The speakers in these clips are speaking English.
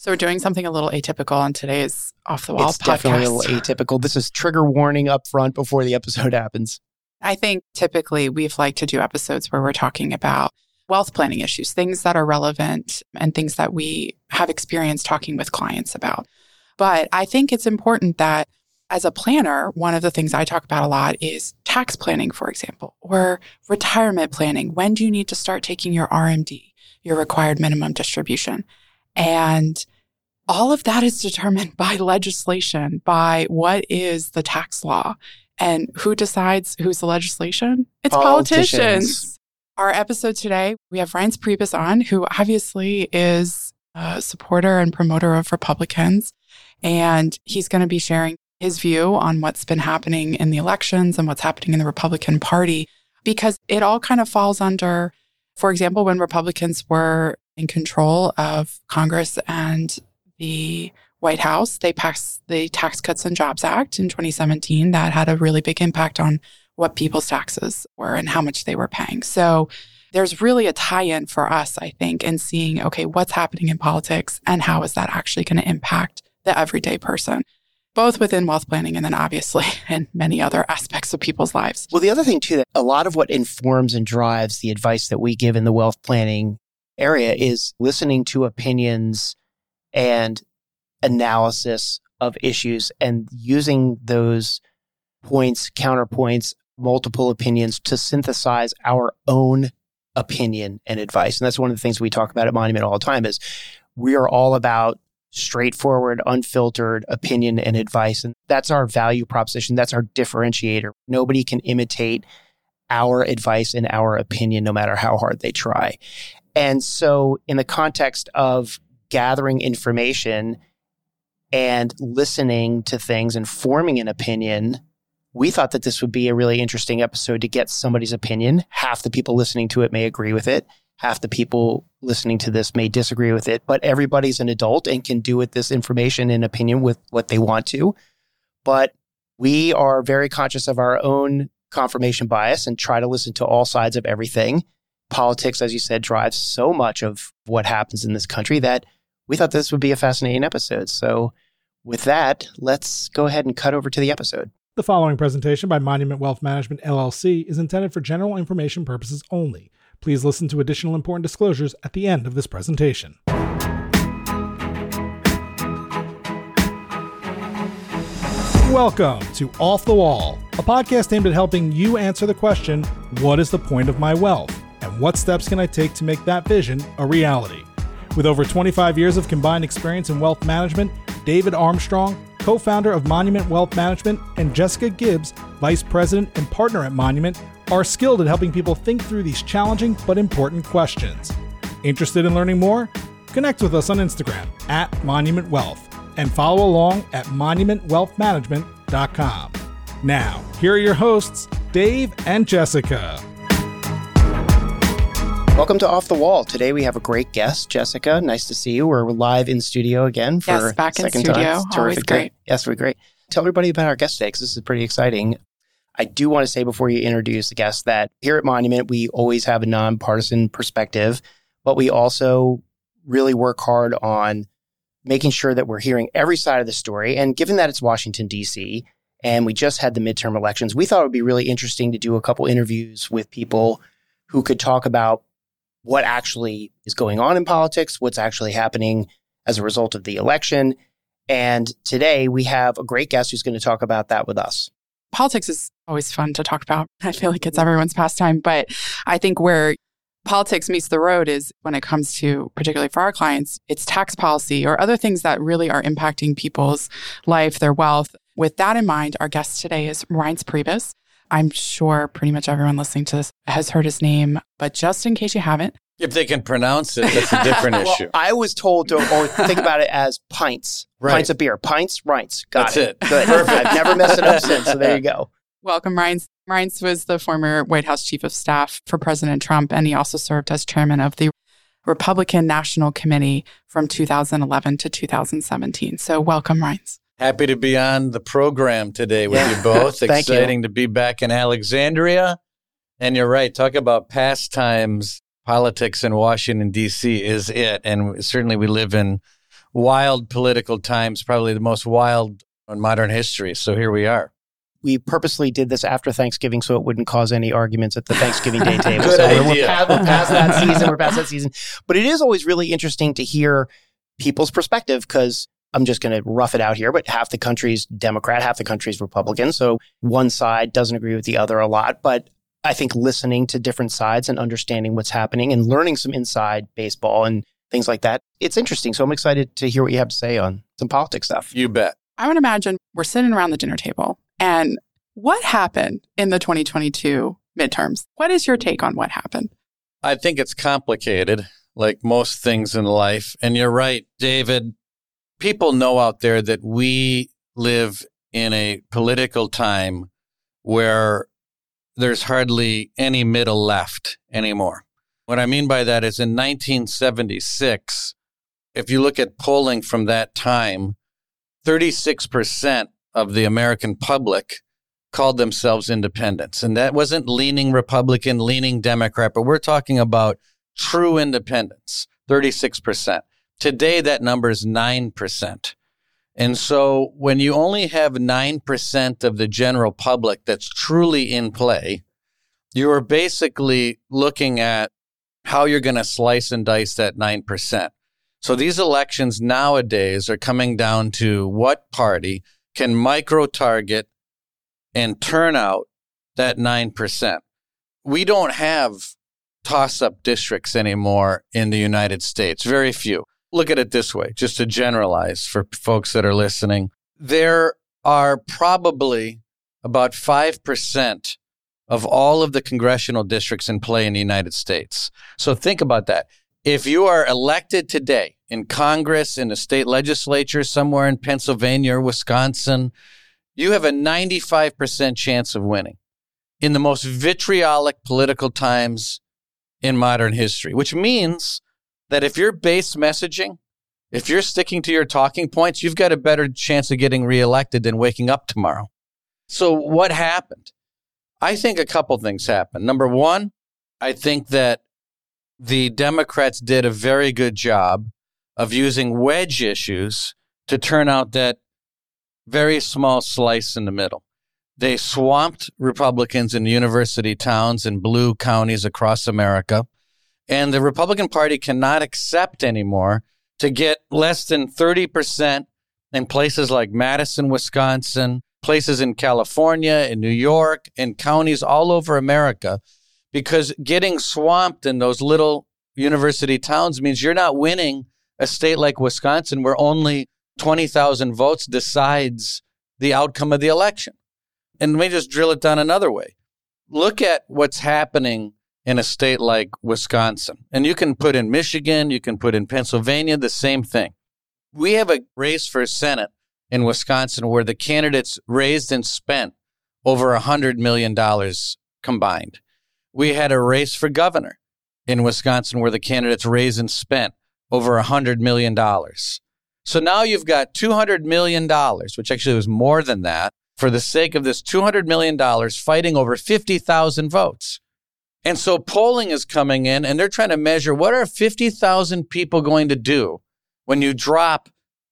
So we're doing something a little atypical on today's off the wall It's podcast. definitely a little atypical. This is trigger warning up front before the episode happens. I think typically we've liked to do episodes where we're talking about wealth planning issues, things that are relevant and things that we have experience talking with clients about. But I think it's important that as a planner, one of the things I talk about a lot is tax planning, for example, or retirement planning. When do you need to start taking your RMD, your required minimum distribution? And all of that is determined by legislation, by what is the tax law. And who decides who's the legislation? It's Politicians. politicians. Our episode today, we have Reince Priebus on, who obviously is a supporter and promoter of Republicans. And he's going to be sharing his view on what's been happening in the elections and what's happening in the Republican Party, because it all kind of falls under, for example, when Republicans were in control of Congress and the White House, they passed the Tax Cuts and Jobs Act in 2017 that had a really big impact on what people's taxes were and how much they were paying. So there's really a tie in for us, I think, in seeing, okay, what's happening in politics and how is that actually going to impact the everyday person, both within wealth planning and then obviously in many other aspects of people's lives. Well, the other thing too that a lot of what informs and drives the advice that we give in the wealth planning area is listening to opinions and analysis of issues and using those points, counterpoints, multiple opinions to synthesize our own opinion and advice. And that's one of the things we talk about at Monument all the time is we are all about straightforward, unfiltered opinion and advice. And that's our value proposition. That's our differentiator. Nobody can imitate our advice and our opinion, no matter how hard they try. And so, in the context of gathering information and listening to things and forming an opinion, we thought that this would be a really interesting episode to get somebody's opinion. Half the people listening to it may agree with it. Half the people listening to this may disagree with it, but everybody's an adult and can do with this information and opinion with what they want to. But we are very conscious of our own confirmation bias and try to listen to all sides of everything. Politics, as you said, drives so much of what happens in this country that we thought this would be a fascinating episode. So, with that, let's go ahead and cut over to the episode. The following presentation by Monument Wealth Management LLC is intended for general information purposes only. Please listen to additional important disclosures at the end of this presentation. Welcome to Off the Wall, a podcast aimed at helping you answer the question what is the point of my wealth? And what steps can I take to make that vision a reality? With over 25 years of combined experience in wealth management, David Armstrong, co founder of Monument Wealth Management, and Jessica Gibbs, vice president and partner at Monument, are skilled at helping people think through these challenging but important questions. Interested in learning more? Connect with us on Instagram at Monument Wealth and follow along at monumentwealthmanagement.com. Now, here are your hosts, Dave and Jessica. Welcome to Off the Wall. Today we have a great guest, Jessica. Nice to see you. We're live in studio again for Yes, back a in studio. time. Always terrific. day. great. Yes, we're great. Tell everybody about our guest today because this is pretty exciting. I do want to say before you introduce the guest that here at Monument, we always have a nonpartisan perspective, but we also really work hard on making sure that we're hearing every side of the story. And given that it's Washington, D.C., and we just had the midterm elections, we thought it would be really interesting to do a couple interviews with people who could talk about what actually is going on in politics, what's actually happening as a result of the election. And today we have a great guest who's going to talk about that with us. Politics is always fun to talk about. I feel like it's everyone's pastime, but I think where politics meets the road is when it comes to, particularly for our clients, it's tax policy or other things that really are impacting people's life, their wealth. With that in mind, our guest today is Reince Priebus. I'm sure pretty much everyone listening to this has heard his name, but just in case you haven't, If they can pronounce it, that's a different Well, issue. I was told to or think about it as pints, Right. pints of beer, pints, rints. Got That's it. it. Good. I've never messed it up since. So there you go. welcome Reince. Reince was the former White House chief of staff for President Trump, and he also served as chairman of the Republican National Committee from 2011 to 2017. So welcome, Reince. Happy to be on the program today with Yeah. you both. Thank you. Exciting to be back in Alexandria. And you're right. Talk about pastimes. Politics in Washington, D.C. is it. And certainly we live in wild political times, probably the most wild in modern history. So here we are. We purposely did this after Thanksgiving so it wouldn't cause any arguments at the Thanksgiving Day table. Good so we're, idea. we're past, we're past that season. We're past that season. But it is always really interesting to hear people's perspective because I'm just going to rough it out here, but half the country's Democrat, half the country's Republican. So one side doesn't agree with the other a lot. But I think listening to different sides and understanding what's happening and learning some inside baseball and things like that, it's interesting. So I'm excited to hear what you have to say on some politics stuff. You bet. I would imagine we're sitting around the dinner table and what happened in the 2022 midterms? What is your take on what happened? I think it's complicated, like most things in life. And you're right, David. People know out there that we live in a political time where there's hardly any middle left anymore. What I mean by that is in 1976, if you look at polling from that time, 36% of the American public called themselves independents. And that wasn't leaning Republican, leaning Democrat, but we're talking about true independence, 36%. Today, that number is 9%. And so when you only have 9% of the general public that's truly in play, you are basically looking at how you're going to slice and dice that 9%. So these elections nowadays are coming down to what party can micro target and turn out that 9%. We don't have toss up districts anymore in the United States, very few. Look at it this way, just to generalize for folks that are listening. There are probably about 5% of all of the congressional districts in play in the United States. So think about that. If you are elected today in Congress, in the state legislature, somewhere in Pennsylvania or Wisconsin, you have a 95% chance of winning in the most vitriolic political times in modern history, which means that if you're base messaging, if you're sticking to your talking points, you've got a better chance of getting reelected than waking up tomorrow. So, what happened? I think a couple things happened. Number one, I think that the Democrats did a very good job of using wedge issues to turn out that very small slice in the middle. They swamped Republicans in university towns and blue counties across America. And the Republican Party cannot accept anymore to get less than 30% in places like Madison, Wisconsin, places in California, in New York, in counties all over America, because getting swamped in those little university towns means you're not winning a state like Wisconsin where only 20,000 votes decides the outcome of the election. And let me just drill it down another way. Look at what's happening in a state like Wisconsin. And you can put in Michigan, you can put in Pennsylvania, the same thing. We have a race for Senate in Wisconsin where the candidates raised and spent over $100 million combined. We had a race for governor in Wisconsin where the candidates raised and spent over $100 million. So now you've got $200 million, which actually was more than that, for the sake of this $200 million fighting over 50,000 votes. And so polling is coming in and they're trying to measure what are 50,000 people going to do when you drop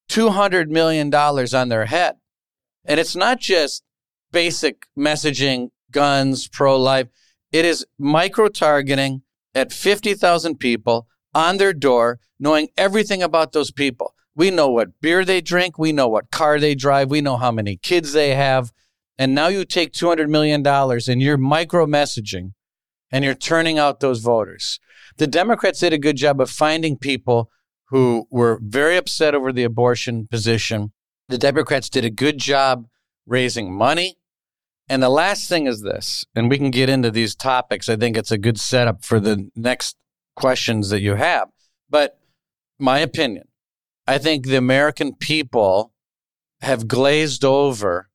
$200 million on their head. And it's not just basic messaging, guns, pro life. It is micro targeting at 50,000 people on their door, knowing everything about those people. We know what beer they drink. We know what car they drive. We know how many kids they have. And now you take $200 million and you're micro messaging and you're turning out those voters. The Democrats did a good job of finding people who were very upset over the abortion position. The Democrats did a good job raising money. And the last thing is this, and we can get into these topics. I think it's a good setup for the next questions that you have. But my opinion, I think the American people have glazed over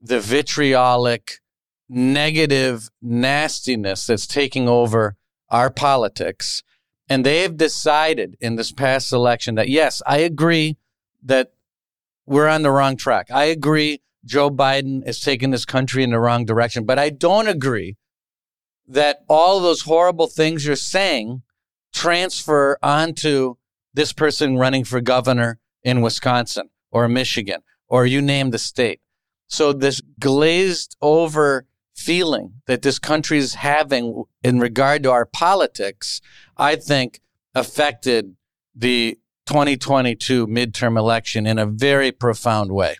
the vitriolic, negative nastiness that's taking over our politics. And they have decided in this past election that, yes, I agree that we're on the wrong track. I agree Joe Biden is taking this country in the wrong direction, but I don't agree that all those horrible things you're saying transfer onto this person running for governor in Wisconsin or Michigan or you name the state. So this glazed over feeling that this country is having in regard to our politics, I think affected the 2022 midterm election in a very profound way.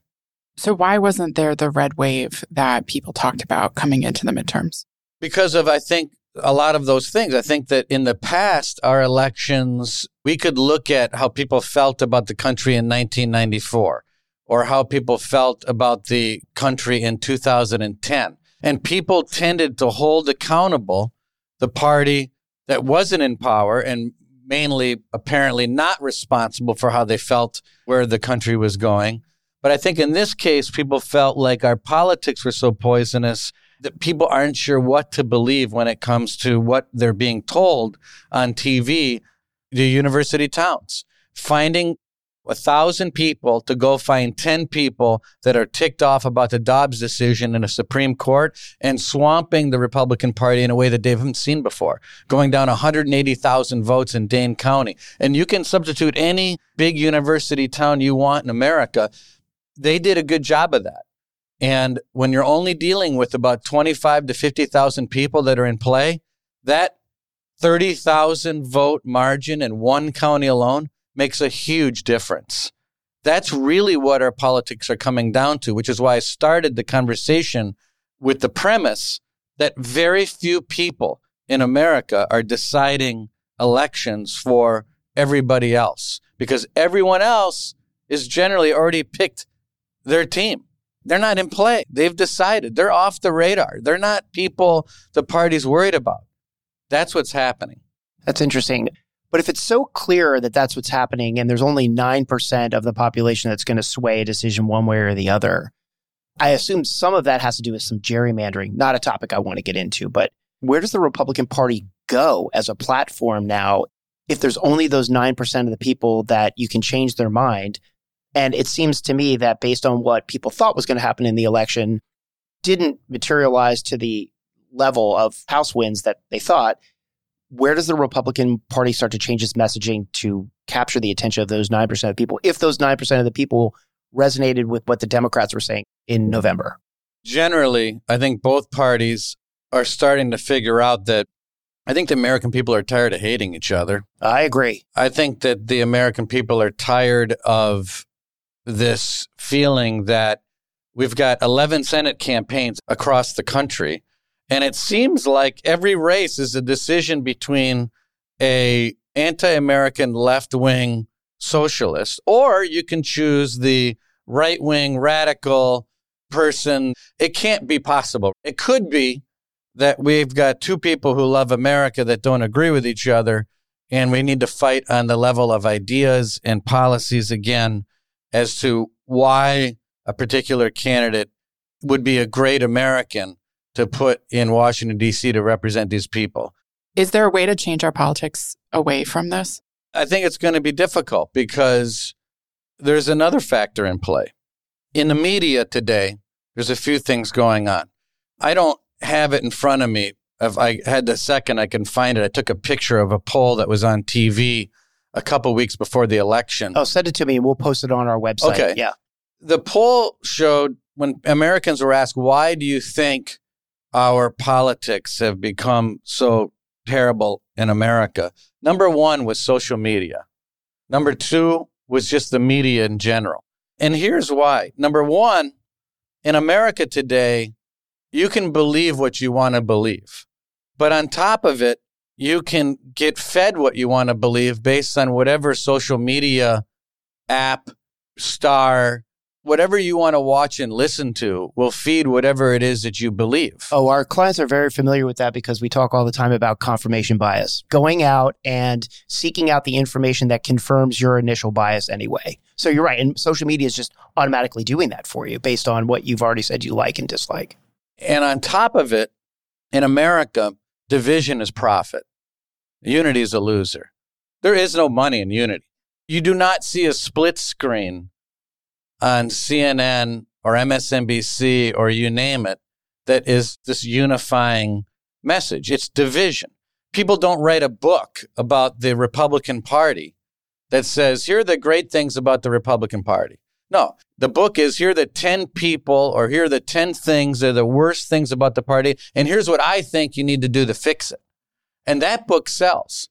So, why wasn't there the red wave that people talked about coming into the midterms? Because of, I think, a lot of those things. I think that in the past, our elections, we could look at how people felt about the country in 1994 or how people felt about the country in 2010. And people tended to hold accountable the party that wasn't in power and mainly apparently not responsible for how they felt where the country was going. But I think in this case, people felt like our politics were so poisonous that people aren't sure what to believe when it comes to what they're being told on TV the university towns. Finding a thousand people to go find 10 people that are ticked off about the Dobbs decision in a Supreme Court and swamping the Republican Party in a way that they haven't seen before, going down 180,000 votes in Dane County. And you can substitute any big university town you want in America. They did a good job of that. And when you're only dealing with about 25 to 50,000 people that are in play, that 30,000 vote margin in one county alone makes a huge difference. That's really what our politics are coming down to, which is why I started the conversation with the premise that very few people in America are deciding elections for everybody else because everyone else is generally already picked their team. They're not in play. They've decided. They're off the radar. They're not people the party's worried about. That's what's happening. That's interesting. But if it's so clear that that's what's happening and there's only 9% of the population that's going to sway a decision one way or the other, I assume some of that has to do with some gerrymandering, not a topic I want to get into, but where does the Republican Party go as a platform now if there's only those 9% of the people that you can change their mind? And it seems to me that based on what people thought was going to happen in the election, didn't materialize to the level of House wins that they thought where does the Republican Party start to change its messaging to capture the attention of those 9% of people if those 9% of the people resonated with what the Democrats were saying in November? Generally, I think both parties are starting to figure out that I think the American people are tired of hating each other. I agree. I think that the American people are tired of this feeling that we've got 11 Senate campaigns across the country and it seems like every race is a decision between a anti-American left-wing socialist, or you can choose the right-wing radical person. It can't be possible. It could be that we've got two people who love America that don't agree with each other, and we need to fight on the level of ideas and policies again as to why a particular candidate would be a great American to put in Washington, D.C. to represent these people. Is there a way to change our politics away from this? I think it's going to be difficult because there's another factor in play. In the media today, there's a few things going on. I don't have it in front of me. If I had the second, I can find it. I took a picture of a poll that was on TV a couple weeks before the election. Oh, send it to me and we'll post it on our website. Okay. Yeah. The poll showed when Americans were asked, why do you think our politics have become so terrible in America. Number one was social media. Number two was just the media in general. And here's why. Number one, in America today, you can believe what you want to believe. But on top of it, you can get fed what you want to believe based on whatever social media app, star, whatever you want to watch and listen to will feed whatever it is that you believe. Oh, our clients are very familiar with that because we talk all the time about confirmation bias, going out and seeking out the information that confirms your initial bias anyway. So you're right. And social media is just automatically doing that for you based on what you've already said you like and dislike. And on top of it, in America, division is profit. Unity is a loser. There is no money in unity. You do not see a split screen on CNN or MSNBC or you name it that is this unifying message. It's division. People don't write a book about the Republican Party that says, here are the great things about the Republican Party. No, the book is here are the 10 people or here are the 10 things that are the worst things about the party. And here's what I think you need to do to fix it. And that book sells.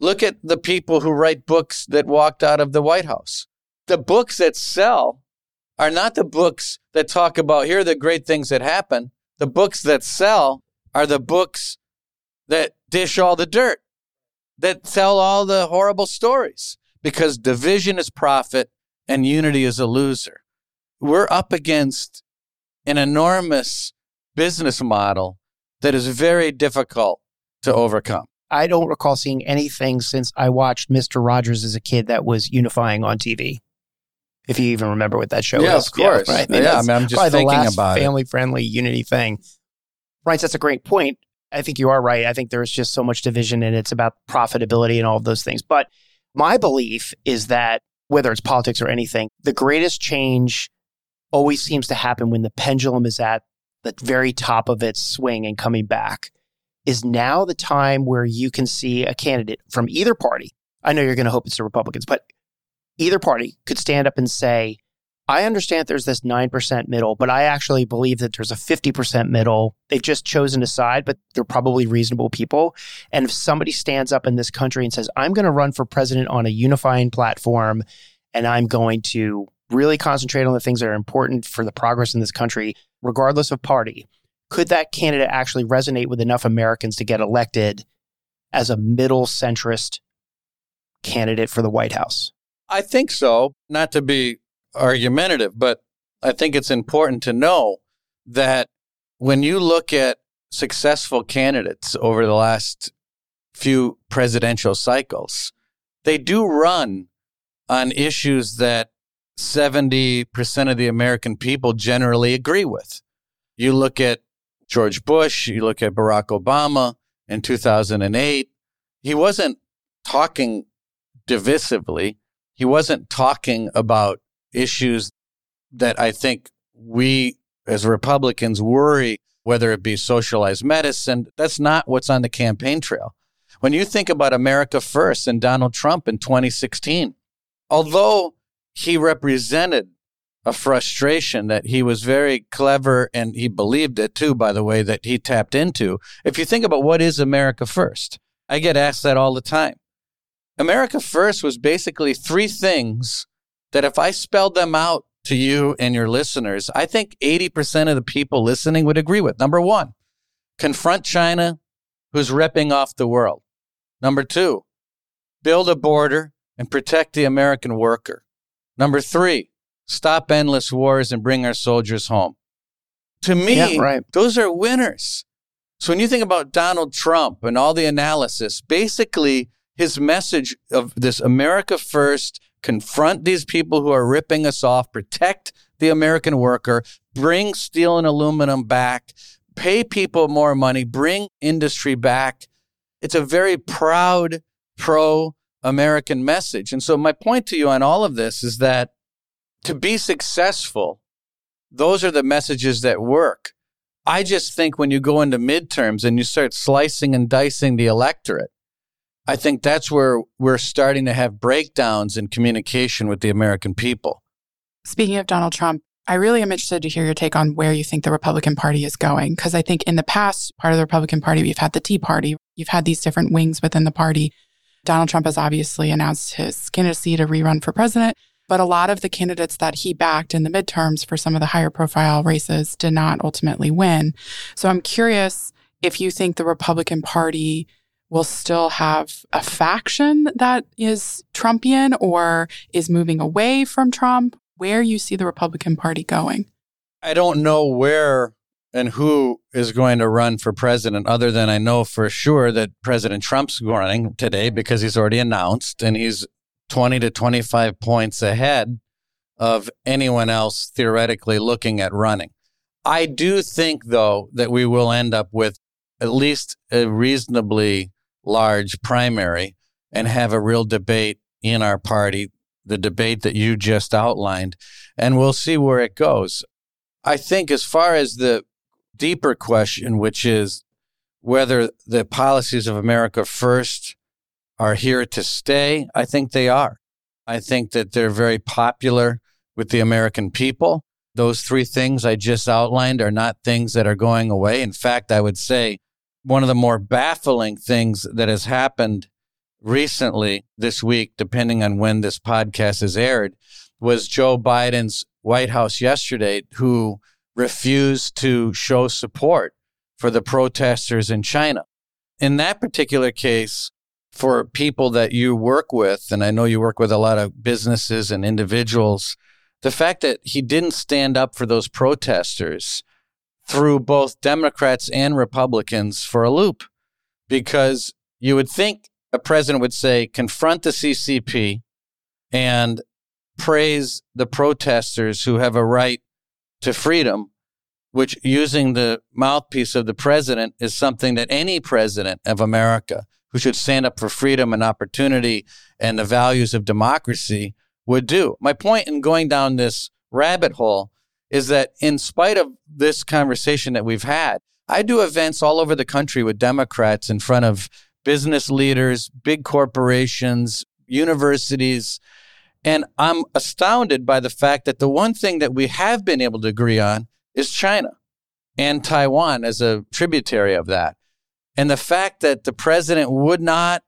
Look at the people who write books that walked out of the White House. The books that sell are not the books that talk about here are the great things that happen. The books that sell are the books that dish all the dirt, that tell all the horrible stories because division is profit and unity is a loser. We're up against an enormous business model that is very difficult to overcome. I don't recall seeing anything since I watched Mr. Rogers as a kid that was unifying on TV. If you even remember what that show was. yeah, is. Of course. Yeah, right. I mean, yeah, I mean, I'm just thinking about family friendly unity thing. Right. That's a great point. I think you are right. I think there's just so much division and it's about profitability and all of those things. But my belief is that whether it's politics or anything, the greatest change always seems to happen when the pendulum is at the very top of its swing and coming back is now the time where you can see a candidate from either party. I know you're going to hope it's the Republicans, but either party could stand up and say, I understand there's this 9% middle, but I actually believe that there's a 50% middle. They've just chosen a side, but they're probably reasonable people. And if somebody stands up in this country and says, I'm going to run for president on a unifying platform and I'm going to really concentrate on the things that are important for the progress in this country, regardless of party, could that candidate actually resonate with enough Americans to get elected as a middle centrist candidate for the White House? I think so. Not to be argumentative, but I think it's important to know that when you look at successful candidates over the last few presidential cycles, they do run on issues that 70% of the American people generally agree with. You look at George Bush, you look at Barack Obama in 2008, he wasn't talking divisively. He wasn't talking about issues that I think we as Republicans worry, whether it be socialized medicine. That's not what's on the campaign trail. When you think about America First and Donald Trump in 2016, although he represented a frustration that he was very clever and he believed it too, by the way, that he tapped into. If you think about what is America First, I get asked that all the time. America First was basically three things that if I spelled them out to you and your listeners, I think 80% of the people listening would agree with. Number one, confront China, who's ripping off the world. Number two, build a border and protect the American worker. Number three, stop endless wars and bring our soldiers home. To me, yeah, right. those are winners. So when you think about Donald Trump and all the analysis, basically his message of this America first, confront these people who are ripping us off, protect the American worker, bring steel and aluminum back, pay people more money, bring industry back. It's a very proud, pro American message. And so, my point to you on all of this is that to be successful, those are the messages that work. I just think when you go into midterms and you start slicing and dicing the electorate, I think that's where we're starting to have breakdowns in communication with the American people. Speaking of Donald Trump, I really am interested to hear your take on where you think the Republican Party is going. Because I think in the past, part of the Republican Party, we've had the Tea Party, you've had these different wings within the party. Donald Trump has obviously announced his candidacy to rerun for president. But a lot of the candidates that he backed in the midterms for some of the higher profile races did not ultimately win. So I'm curious if you think the Republican Party will still have a faction that is Trumpian or is moving away from Trump, where you see the Republican Party going. I don't know where and who is going to run for president other than I know for sure that President Trump's running today because he's already announced and he's 20 to 25 points ahead of anyone else theoretically looking at running. I do think, though, that we will end up with at least a reasonably large primary and have a real debate in our party, the debate that you just outlined, and we'll see where it goes. I think, as far as the deeper question, which is whether the policies of America First are here to stay. I think they are. I think that they're very popular with the American people. Those three things I just outlined are not things that are going away. In fact, I would say one of the more baffling things that has happened recently this week, depending on when this podcast is aired, was Joe Biden's White House yesterday, who refused to show support for the protesters in China. In that particular case, for people that you work with, and I know you work with a lot of businesses and individuals, the fact that he didn't stand up for those protesters threw both Democrats and Republicans for a loop because you would think a president would say, confront the CCP and praise the protesters who have a right to freedom, which using the mouthpiece of the president is something that any president of America who should stand up for freedom and opportunity and the values of democracy would do. My point in going down this rabbit hole is that in spite of this conversation that we've had, I do events all over the country with Democrats in front of business leaders, big corporations, universities. And I'm astounded by the fact that the one thing that we have been able to agree on is China and Taiwan as a tributary of that. And the fact that the president would not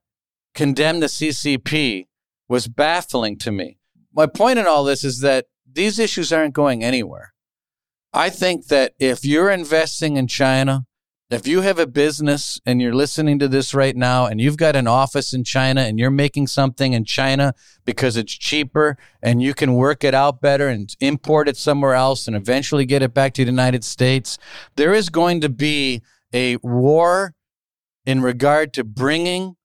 condemn the CCP was baffling to me. My point in all this is that these issues aren't going anywhere. I think that if you're investing in China, if you have a business and you're listening to this right now and you've got an office in China and you're making something in China because it's cheaper and you can work it out better and import it somewhere else and eventually get it back to the United States, there is going to be a war in regard to bringing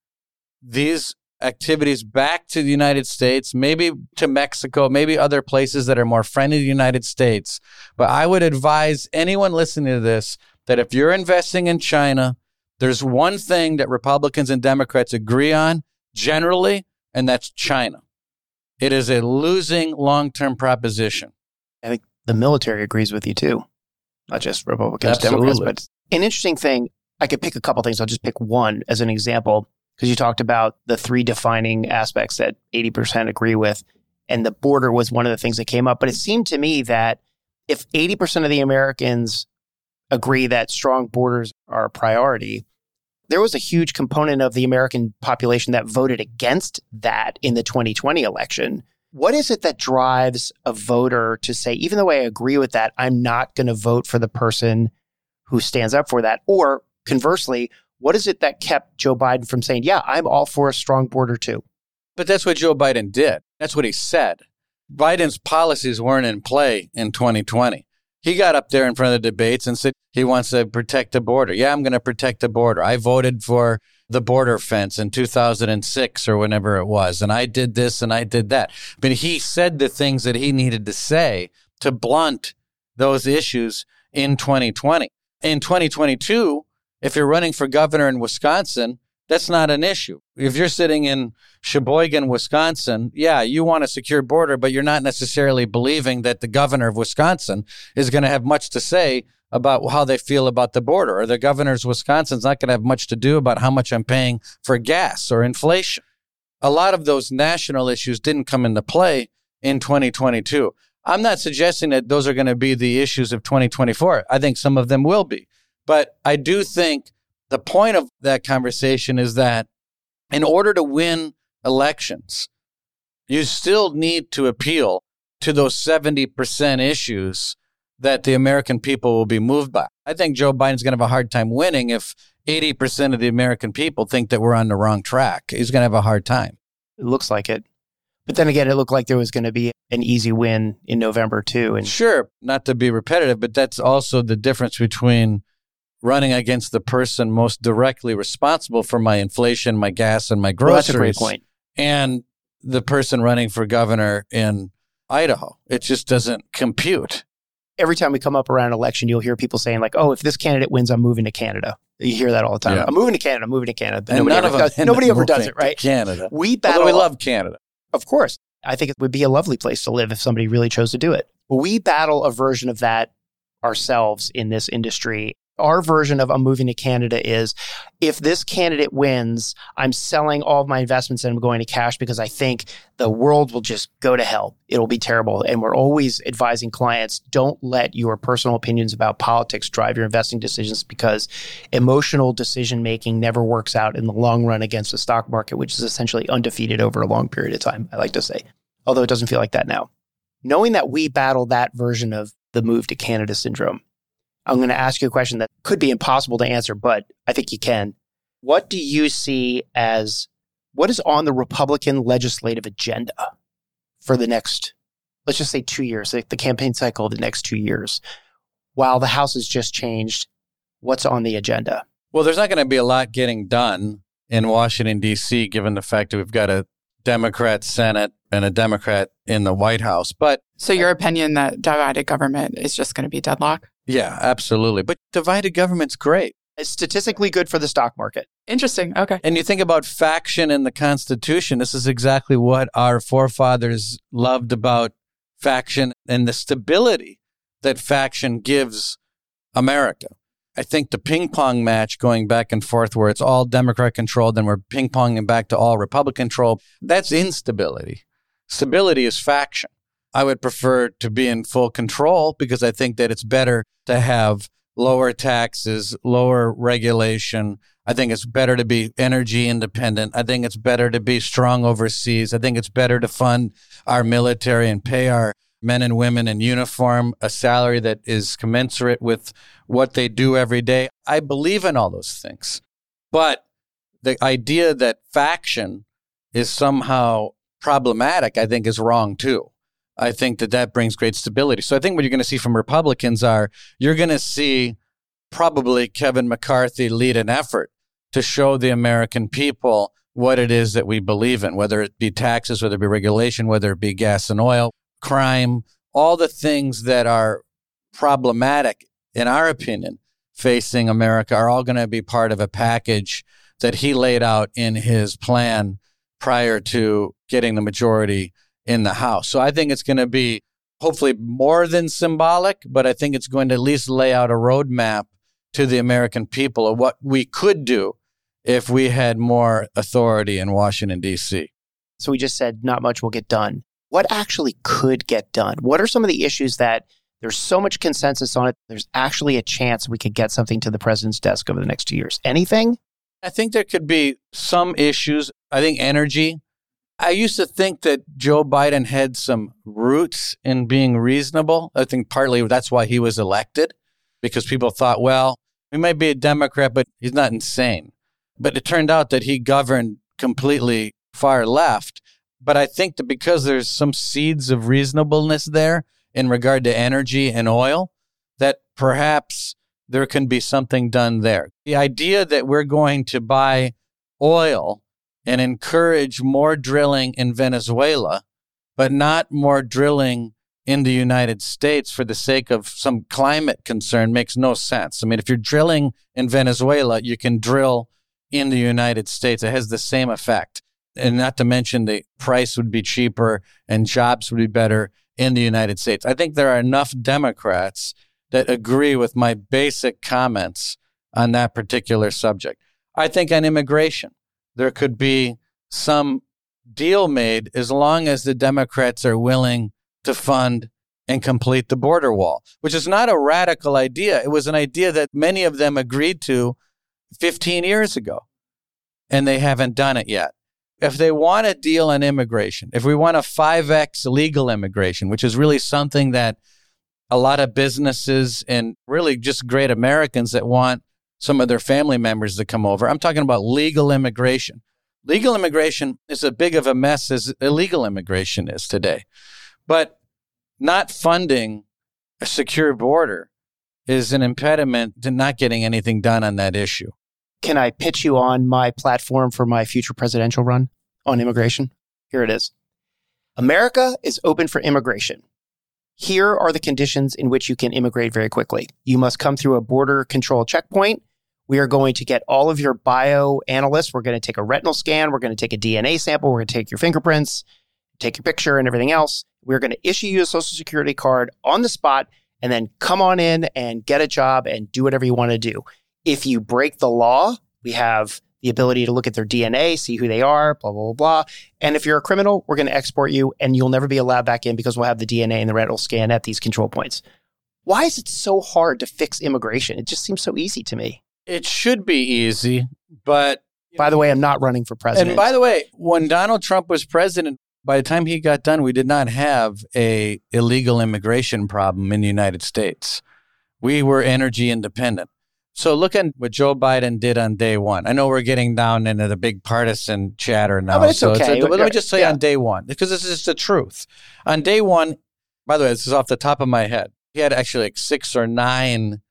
these activities back to the United States, maybe to Mexico, maybe other places that are more friendly to the United States. But I would advise anyone listening to this that if you're investing in China, there's one thing that Republicans and Democrats agree on generally, and that's China. It is a losing long term proposition. I think the military agrees with you too, not just Republicans, Absolutely. Democrats. But an interesting thing, I could pick a couple things. I'll just pick one as an example because you talked about the three defining aspects that 80% agree with. And the border was one of the things that came up. But it seemed to me that if 80% of the Americans agree that strong borders are a priority. There was a huge component of the American population that voted against that in the 2020 election. What is it that drives a voter to say, even though I agree with that, I'm not going to vote for the person who stands up for that? Or conversely, what is it that kept Joe Biden from saying, yeah, I'm all for a strong border too? But that's what Joe Biden did. That's what he said. Biden's policies weren't in play in 2020. He got up there in front of the debates and said he wants to protect the border. Yeah, I'm going to protect the border. I voted for the border fence in 2006 or whenever it was, and I did this and I did that. But he said the things that he needed to say to blunt those issues in 2020. In 2022, if you're running for governor in Wisconsin, that's not an issue. If you're sitting in Sheboygan, Wisconsin, yeah, you want a secure border, but you're not necessarily believing that the governor of Wisconsin is going to have much to say about how they feel about the border, or the governor's Wisconsin's not going to have much to do about how much I'm paying for gas or inflation. A lot of those national issues didn't come into play in 2022. I'm not suggesting that those are going to be the issues of 2024. I think some of them will be. But I do think the point of that conversation is that in order to win elections, you still need to appeal to those 70% issues that the American people will be moved by. I think Joe Biden's going to have a hard time winning if 80% of the American people think that we're on the wrong track. He's going to have a hard time. It looks like it. But then again, it looked like there was going to be an easy win in November too. And sure, not to be repetitive, but that's also the difference between running against the person most directly responsible for my inflation, my gas, and my groceries. Well, that's a great point. And the person running for governor in Idaho. It just doesn't compute. Every time we come up around an election, you'll hear people saying, like, oh, if this candidate wins, I'm moving to Canada. You hear that all the time. Yeah. I'm moving to Canada. I'm moving to Canada. And nobody none ever, of them does, nobody ever does it, right? Canada. We battle. Although we love Canada. Of course. I think it would be a lovely place to live if somebody really chose to do it. We battle a version of that ourselves in this industry. Our version of I'm moving to Canada is if this candidate wins, I'm selling all of my investments and I'm going to cash because I think the world will just go to hell. It'll be terrible. And we're always advising clients don't let your personal opinions about politics drive your investing decisions because emotional decision making never works out in the long run against the stock market, which is essentially undefeated over a long period of time, I like to say. Although it doesn't feel like that now. Knowing that we battle that version of the move to Canada syndrome, I'm going to ask you a question that could be impossible to answer, but I think you can. What do you see as what is on the Republican legislative agenda for the next, let's just say two years, like the campaign cycle of the next two years? While the House has just changed, what's on the agenda? Well, there's not going to be a lot getting done in Washington, D.C., given the fact that we've got a Democrat Senate and a Democrat in the White House. But so, your opinion that divided government is just going to be deadlock? Yeah, absolutely. But divided government's great. It's statistically good for the stock market. Interesting. Okay. And you think about faction in the Constitution, this is exactly what our forefathers loved about faction and the stability that faction gives America. I think the ping pong match going back and forth where it's all Democrat controlled then we're ping ponging back to all Republican controlled, that's instability. Stability is faction. I would prefer to be in full control because I think that it's better to have lower taxes, lower regulation. I think it's better to be energy independent. I think it's better to be strong overseas. I think it's better to fund our military and pay our men and women in uniform a salary that is commensurate with what they do every day. I believe in all those things. But the idea that faction is somehow problematic, I think, is wrong too. I think that that brings great stability. So I think what you're going to see from Republicans are you're going to see probably Kevin McCarthy lead an effort to show the American people what it is that we believe in, whether it be taxes, whether it be regulation, whether it be gas and oil, crime, all the things that are problematic, in our opinion, facing America are all going to be part of a package that he laid out in his plan prior to getting the majority in the House. So I think it's going to be hopefully more than symbolic, but I think it's going to at least lay out a roadmap to the American people of what we could do if we had more authority in Washington, D.C. So we just said not much will get done. What actually could get done? What are some of the issues that there's so much consensus on it? There's actually a chance we could get something to the president's desk over the next two years. Anything? I think there could be some issues. I think energy I used to think that Joe Biden had some roots in being reasonable. I think partly that's why he was elected, because people thought, well, he might be a Democrat, but he's not insane. But it turned out that he governed completely far left. But I think that because there's some seeds of reasonableness there in regard to energy and oil, that perhaps there can be something done there. The idea that we're going to buy oil and encourage more drilling in Venezuela, but not more drilling in the United States for the sake of some climate concern makes no sense. I mean, if you're drilling in Venezuela, you can drill in the United States. It has the same effect. And not to mention the price would be cheaper and jobs would be better in the United States. I think there are enough Democrats that agree with my basic comments on that particular subject. I think on immigration, there could be some deal made as long as the Democrats are willing to fund and complete the border wall, which is not a radical idea. It was an idea that many of them agreed to 15 years ago, and they haven't done it yet. If they want a deal on immigration, if we want a 5X legal immigration, which is really something that a lot of businesses and really just great Americans that want some of their family members to come over. I'm talking about legal immigration. Legal immigration is as big of a mess as illegal immigration is today. But not funding a secure border is an impediment to not getting anything done on that issue. Can I pitch you on my platform for my future presidential run on immigration? Here it is. America is open for immigration. Here are the conditions in which you can immigrate very quickly. You must come through a border control checkpoint we are going to get all of your bioanalysts. We're going to take a retinal scan. We're going to take a DNA sample. We're going to take your fingerprints, take your picture, and everything else. We're going to issue you a social security card on the spot. and then come on in and get a job and do whatever you want to do. If you break the law, we have the ability to look at their DNA, see who they are, blah, blah, blah, blah. And if you're a criminal, we're going to export you and you'll never be allowed back in because we'll have the DNA and the retinal scan at these control points. Why is it so hard to fix immigration? It just seems so easy to me. It should be easy, but by the way, I'm not running for president. And by the way, when Donald Trump was president, by the time he got done, we did not have a illegal immigration problem in the United States. We were energy independent. So look at what Joe Biden did on day one. I know we're getting down into the big partisan chatter now. Oh, but it's so okay. It's a, let me just say Yeah. on day one, because this is the truth. On day one, by the way, this is off the top of my head. He had actually like six or nine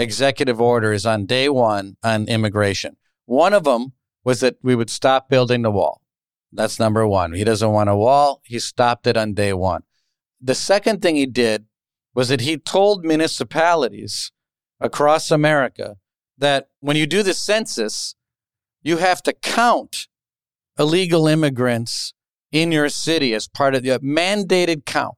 executive orders on day one on immigration. One of them was that we would stop building the wall. That's number one. He doesn't want a wall. He stopped it on day one. The second thing he did was that he told municipalities across America that when you do the census, you have to count illegal immigrants in your city as part of the mandated count.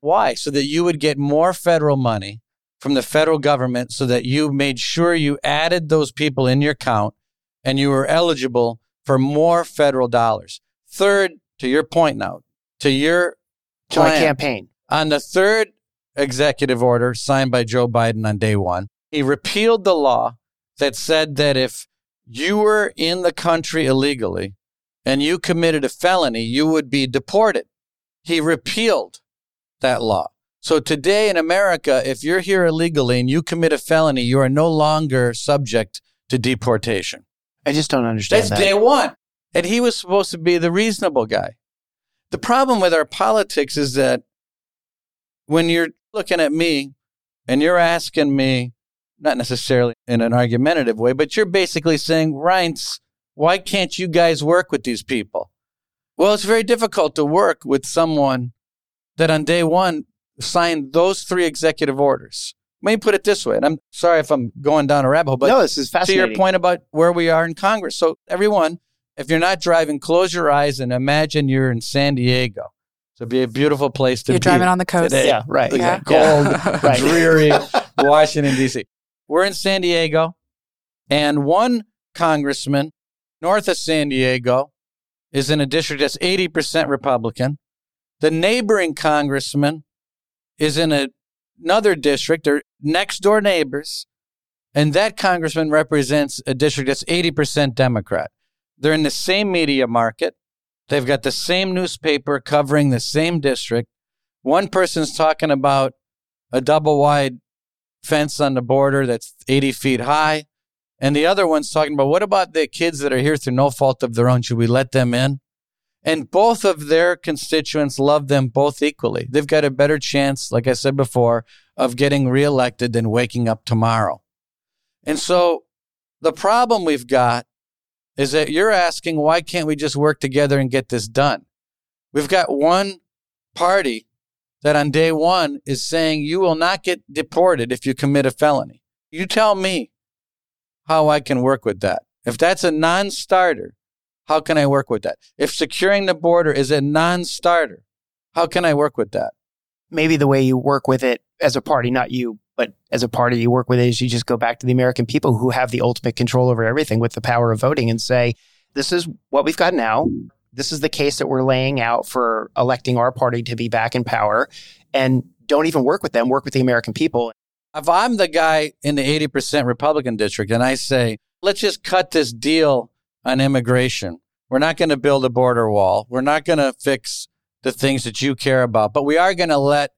Why? So that you would get more federal money from the federal government so that you made sure you added those people in your count and you were eligible for more federal dollars. Third, to your point now, to your to my plan, campaign. on the third executive order signed by Joe Biden on day one, he repealed the law that said that if you were in the country illegally and you committed a felony, you would be deported. He repealed that law. So today in America, if you're here illegally and you commit a felony, you are no longer subject to deportation. I just don't understand That's that. day one. And he was supposed to be the reasonable guy. The problem with our politics is that when you're looking at me and you're asking me, not necessarily in an argumentative way, but you're basically saying, Reince, why can't you guys work with these people? Well, it's very difficult to work with someone that on day one signed those three executive orders. Let me put it this way, and I'm sorry if I'm going down a rabbit hole, but no, this is fascinating. to your point about where we are in Congress. So, everyone, if you're not driving, close your eyes and imagine you're in San Diego. So, it'd be a beautiful place to be. You're be. driving on the coast. today. Yeah, right. Look Yeah. cold, Right. dreary Washington, D.C. We're in San Diego, and one congressman north of San Diego is in a district that's 80% Republican. The neighboring congressman is in a, another district. They're next door neighbors. And that congressman represents a district that's 80% Democrat. They're in the same media market. They've got the same newspaper covering the same district. One person's talking about a double wide fence on the border that's 80 feet high. And the other one's talking about what about the kids that are here through no fault of their own? Should we let them in? And both of their constituents love them both equally. They've got a better chance, like I said before, of getting reelected than waking up tomorrow. And so the problem we've got is that you're asking, why can't we just work together and get this done? We've got one party that on day one is saying you will not get deported if you commit a felony. You tell me how I can work with that. If that's a non starter, how can I work with that? If securing the border is a non starter, how can I work with that? Maybe the way you work with it as a party, not you, but as a party, you work with it is you just go back to the American people who have the ultimate control over everything with the power of voting and say, this is what we've got now. This is the case that we're laying out for electing our party to be back in power. And don't even work with them, work with the American people. If I'm the guy in the 80% Republican district and I say, let's just cut this deal on immigration, we're not going to build a border wall, we're not going to fix the things that you care about, but we are going to let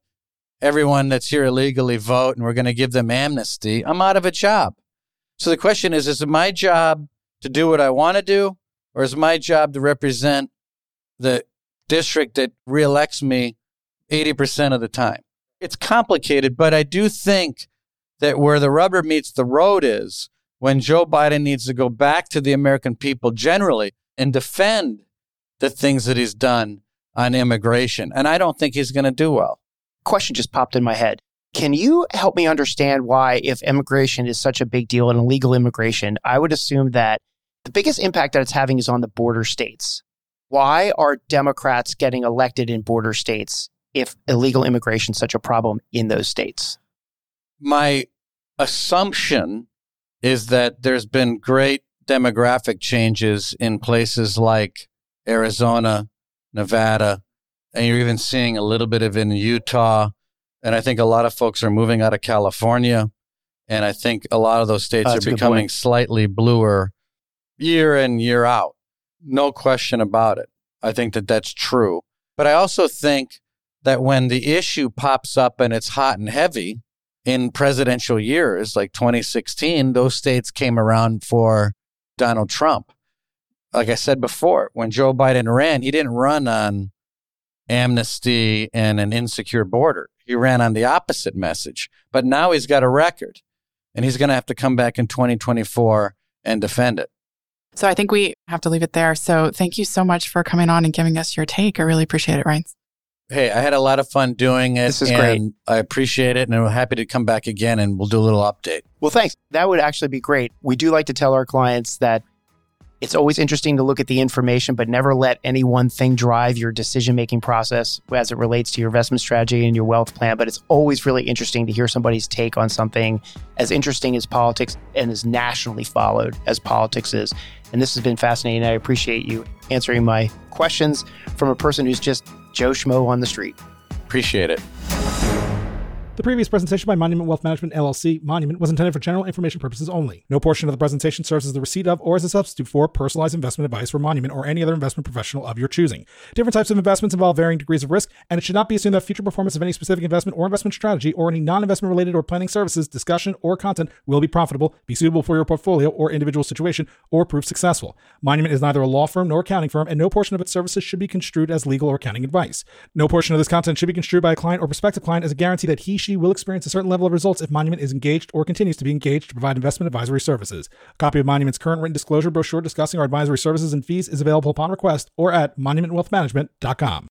everyone that's here illegally vote and we're going to give them amnesty, I'm out of a job. So the question is is it my job to do what I want to do, or is my job to represent the district that reelects me 80% of the time? It's complicated, but I do think that where the rubber meets the road is when Joe Biden needs to go back to the American people generally and defend the things that he's done on immigration. And I don't think he's going to do well. Question just popped in my head. Can you help me understand why, if immigration is such a big deal and illegal immigration, I would assume that the biggest impact that it's having is on the border states? Why are Democrats getting elected in border states if illegal immigration is such a problem in those states? my assumption is that there's been great demographic changes in places like Arizona, Nevada, and you're even seeing a little bit of in Utah. And I think a lot of folks are moving out of California. And I think a lot of those states That's are becoming slightly bluer year in, year out. No question about it. I think that that's true. But I also think that when the issue pops up and it's hot and heavy in presidential years, like 2016, those states came around for Donald Trump. Like I said before, when Joe Biden ran, he didn't run on amnesty and an insecure border. He ran on the opposite message. But now he's got a record and he's going to have to come back in 2024 and defend it. So I think we have to leave it there. So thank you so much for coming on and giving us your take. I really appreciate it, Reince. Hey, I had a lot of fun doing it. This is and great. I appreciate it. And I'm happy to come back again and we'll do a little update. Well, thanks. That would actually be great. We do like to tell our clients that it's always interesting to look at the information, but never let any one thing drive your decision making process as it relates to your investment strategy and your wealth plan. But it's always really interesting to hear somebody's take on something as interesting as politics and as nationally followed as politics is. And this has been fascinating. I appreciate you answering my questions from a person who's just Joe Schmo on the street. Appreciate it. The previous presentation by Monument Wealth Management LLC, Monument, was intended for general information purposes only. No portion of the presentation serves as the receipt of or as a substitute for personalized investment advice for Monument or any other investment professional of your choosing. Different types of investments involve varying degrees of risk, and it should not be assumed that future performance of any specific investment or investment strategy or any non-investment related or planning services, discussion, or content will be profitable, be suitable for your portfolio or individual situation, or prove successful. Monument is neither a law firm nor accounting firm, and no portion of its services should be construed as legal or accounting advice. No portion of this content should be construed by a client or prospective client as a guarantee that he, she will experience a certain level of results if Monument is engaged or continues to be engaged to provide investment advisory services. A copy of Monument's current written disclosure brochure discussing our advisory services and fees is available upon request or at monumentwealthmanagement.com.